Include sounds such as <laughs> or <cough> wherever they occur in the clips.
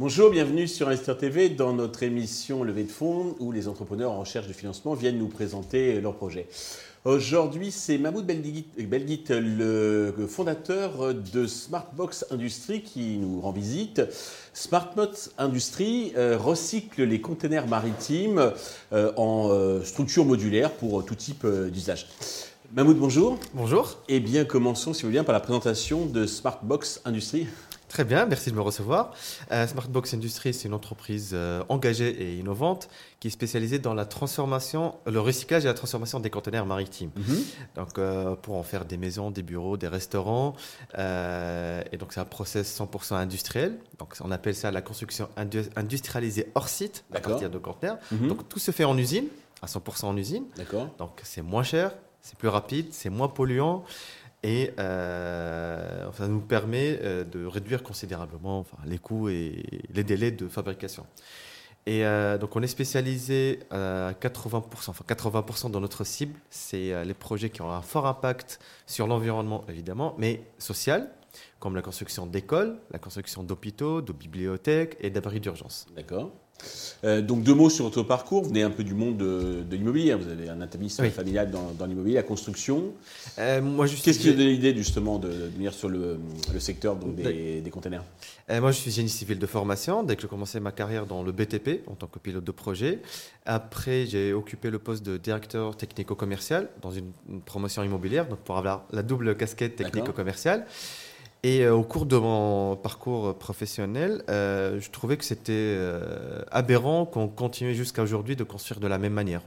Bonjour, bienvenue sur Investor TV dans notre émission Levée de fonds où les entrepreneurs en recherche de financement viennent nous présenter leurs projets. Aujourd'hui, c'est Mahmoud Belgit, le fondateur de Smartbox Industries qui nous rend visite. Smartbox Industries euh, recycle les containers maritimes euh, en euh, structure modulaire pour tout type d'usage. Mahmoud, bonjour. Bonjour. Eh bien, commençons, si vous voulez bien, par la présentation de Smartbox Industries. Très bien, merci de me recevoir. Euh, Smartbox Industries, c'est une entreprise euh, engagée et innovante qui est spécialisée dans la transformation, le recyclage et la transformation des conteneurs maritimes. Mhm. Donc, euh, pour en faire des maisons, des bureaux, des restaurants. et donc, c'est un process 100% industriel. Donc, on appelle ça la construction industrialisée hors site à partir de conteneurs. Mhm. Donc, tout se fait en usine, à 100% en usine. D'accord. Donc, c'est moins cher, c'est plus rapide, c'est moins polluant. Et euh, ça nous permet euh, de réduire considérablement les coûts et les délais de fabrication. Et euh, donc on est spécialisé à 80%, enfin 80% dans notre cible, c'est les projets qui ont un fort impact sur l'environnement évidemment, mais social, comme la construction d'écoles, la construction d'hôpitaux, de bibliothèques et d'abris d'urgence. D'accord. Euh, donc deux mots sur votre parcours. Vous venez un peu du monde de, l'immobilier. Vous avez un établissement familial dans, l'immobilier, la construction. Euh, moi, Qu'est-ce qui a donné l'idée justement de, venir sur le, secteur des, containers? Euh, Moi, je suis génie civil de formation. Dès que j'ai commencé ma carrière dans le BTP en tant que pilote de projet. Après, j'ai occupé le poste de directeur technico-commercial dans une, promotion immobilière, donc pour avoir la double casquette technico-commerciale. Et euh, au cours de mon parcours professionnel, euh, je trouvais que c'était euh, aberrant qu'on continuait jusqu'à aujourd'hui de construire de la même manière.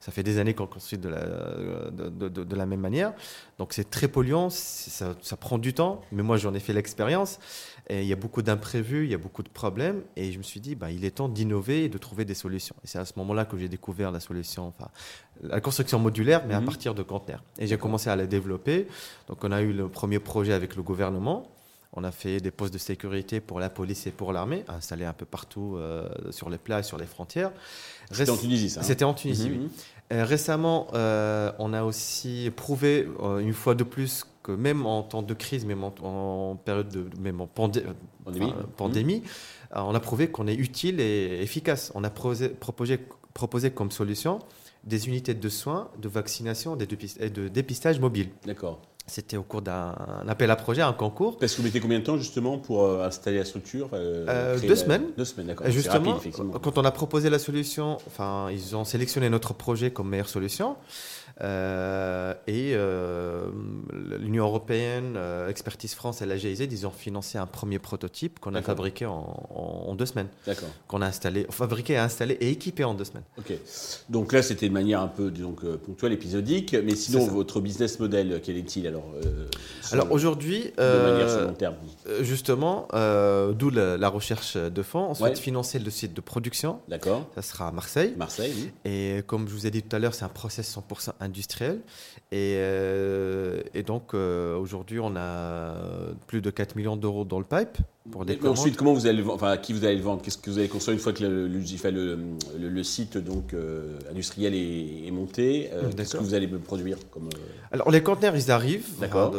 Ça fait des années qu'on construit de la, de, de, de la, même manière. Donc c'est très polluant, ça, ça, prend du temps, mais moi j'en ai fait l'expérience. Et il y a beaucoup d'imprévus, il y a beaucoup de problèmes. Et je me suis dit, bah, il est temps d'innover et de trouver des solutions. Et c'est à ce moment-là que j'ai découvert la solution, enfin, la construction modulaire, mais à mhm. partir de conteneurs. Et j'ai commencé à la développer. Donc, on a eu le premier projet avec le gouvernement. On a fait des postes de sécurité pour la police et pour l'armée, installés un peu partout euh, sur les plages, sur les frontières. C'était en Tunisie, ça hein C'était en Tunisie, mhm. oui. Euh, récemment, euh, on a aussi prouvé une fois de plus que même en temps de crise, même en, période de même en pandémie, on a prouvé qu'on est utile et efficace. On a proposé, proposé comme solution des unités de soins, de vaccination et de dépistage mobile. D'accord. C'était au cours d'un appel à projet, un concours. Parce que vous mettez combien de temps justement pour euh, installer la structure euh, euh, Deux semaines. Deux semaines, d'accord. Justement, quand on a proposé la solution, enfin, ils ont sélectionné notre projet comme meilleure solution. Et l'Union européenne, Expertise France et la GIZ, ils ont financé un premier prototype qu'on a fabriqué en, deux semaines. D'accord. Qu'on a installé, fabriqué, installé et équipé en deux semaines. Ok. Donc là, c'était de manière un peu donc, ponctuelle, épisodique. Mais sinon, votre business model, quel est-il alors Alors aujourd'hui, long terme. Justement, d'où la, recherche de fonds. On souhaite financer le site de production. D'accord. Ça sera à Marseille. Marseille. Oui. Et comme je vous ai dit tout à l'heure, c'est un process 100% industriel. Et, euh, et donc, euh, aujourd'hui, on a plus de 4 millions d'euros dans le pipe pour des Ensuite, comment vous allez, enfin, à qui vous allez le vendre? Qu'est-ce que vous allez construire une fois que le, le, le, site donc, euh, industriel est, monté Qu'est-ce que vous allez produire comme, Alors, les conteneurs, ils arrivent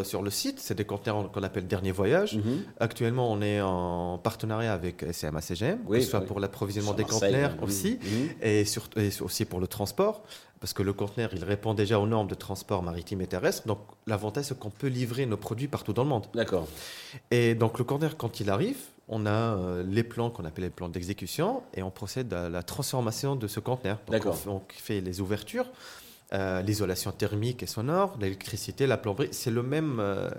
sur le site. C'est des conteneurs qu'on appelle dernier voyage. Mhm. Actuellement, on est en partenariat avec SMA-CGM, que ce soit pour l'approvisionnement des conteneurs aussi, mhm. et, surtout, et aussi pour le transport parce que le conteneur, il répond déjà aux normes de transport maritime et terrestre. Donc, l'avantage, c'est qu'on peut livrer nos produits partout dans le monde. D'accord. Et donc, le conteneur, quand il arrive, on a euh, les plans qu'on appelle les plans d'exécution et on procède à la transformation de ce conteneur. D'accord. On, fait les ouvertures. Euh, l'isolation thermique et sonore, l'électricité, la plomberie, c'est le même. Euh,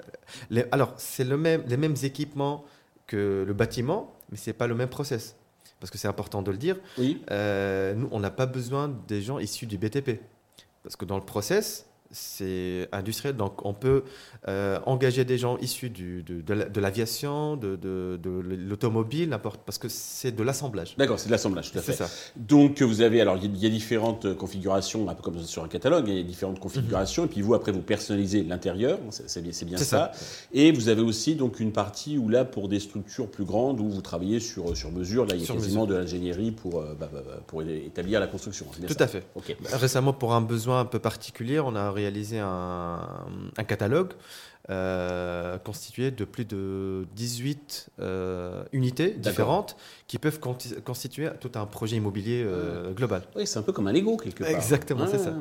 alors, c'est le même, les mêmes équipements que le bâtiment, mais c'est pas le même process parce que c'est important de le dire, oui. Euh, nous, on n'a pas besoin des gens issus du BTP. Parce que dans le process, c'est industriel, donc on peut euh, engager des gens issus du, de, de l'aviation, de, de, de l'automobile, n'importe, parce que c'est de l'assemblage. D'accord, c'est de l'assemblage, tout à fait. Ça. Donc vous avez, alors il y a différentes configurations, un peu comme sur un catalogue, il y a différentes configurations, et puis vous après vous personnalisez l'intérieur, c'est bien, bien ça. Et vous avez aussi donc une partie où là pour des structures plus grandes où vous travaillez sur, sur mesure, là il y a quasiment de l'ingénierie pour, euh, bah, bah, bah, pour établir la construction. Tout à fait. Récemment pour un besoin un peu particulier, on a réalisé un, un catalogue euh, constitué de plus de 18 euh, unités différentes qui peuvent constituer tout un projet immobilier euh, global. Oui, c'est un peu comme un Lego quelque part. Exactement, c'est ça.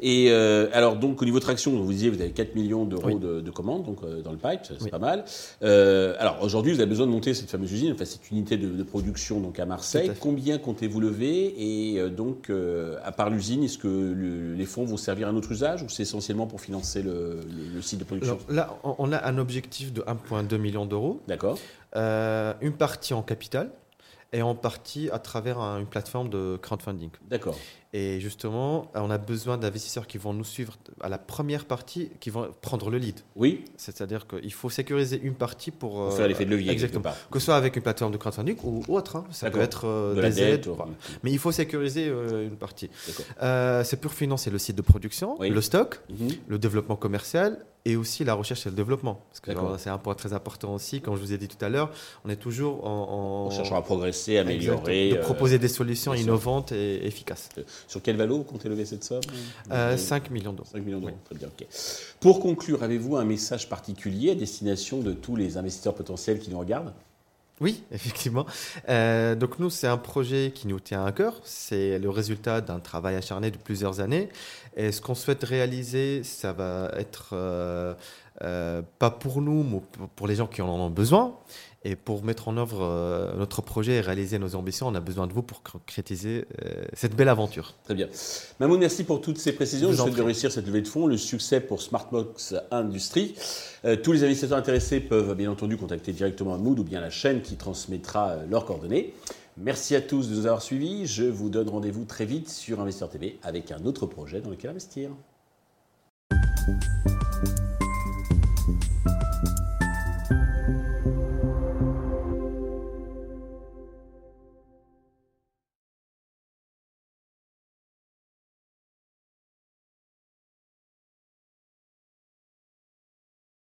Et alors, donc, au niveau traction, vous disiez, vous avez 4 millions d'euros de, commandes donc, dans le pipe, c'est pas mal. alors, aujourd'hui, vous avez besoin de monter cette fameuse usine, enfin, cette unité de, production donc, à Marseille. Combien comptez-vous lever? Et donc, à part l'usine, est-ce que les fonds vont servir à un autre usage ou c'est essentiellement pour financer le, le site de production? Là, on a un objectif de 1,2 million d'euros. D'accord. Euh, une partie en capital et en partie à travers une plateforme de crowdfunding. D'accord. Et justement, on a besoin d'investisseurs qui vont nous suivre à la première partie, qui vont prendre le lead. Oui. C'est-à-dire qu'il faut sécuriser une partie pour, faire l'effet de levier. Exactement. Que ce soit avec une plateforme de crowdfunding ou autre. Hein. Ça peut être euh, de des aides. Mais il faut sécuriser euh, une partie. Euh, c'est pour financer le site de production, le stock, mhm. le développement commercial et aussi la recherche et le développement. Parce que c'est un point très important aussi. Comme je vous ai dit tout à l'heure, on est toujours en, en... cherchant à progresser, améliorer. De proposer des solutions innovantes et efficaces. Sur quel valo vous comptez lever cette somme 5 euh, millions d'euros. 5 millions d'euros, très bien. ok. Pour conclure, avez-vous un message particulier à destination de tous les investisseurs potentiels qui nous regardent? Oui, <laughs> effectivement. Euh, donc nous, c'est un projet qui nous tient à cœur. C'est le résultat d'un travail acharné de plusieurs années. Et ce qu'on souhaite réaliser, ça va être euh, pas pour nous, mais pour les gens qui en ont besoin. Et pour mettre en œuvre euh, notre projet et réaliser nos ambitions, on a besoin de vous pour concrétiser euh, cette belle aventure. Très bien. Mamoun, merci pour toutes ces précisions. Je souhaite de réussir cette levée de fonds, le succès pour Smartbox Industrie. Euh, tous les investisseurs intéressés peuvent bien entendu contacter directement Mood ou bien la chaîne qui transmettra leurs coordonnées. Merci à tous de nous avoir suivis. Je vous donne rendez-vous très vite sur Investeur TV avec un autre projet dans lequel investir.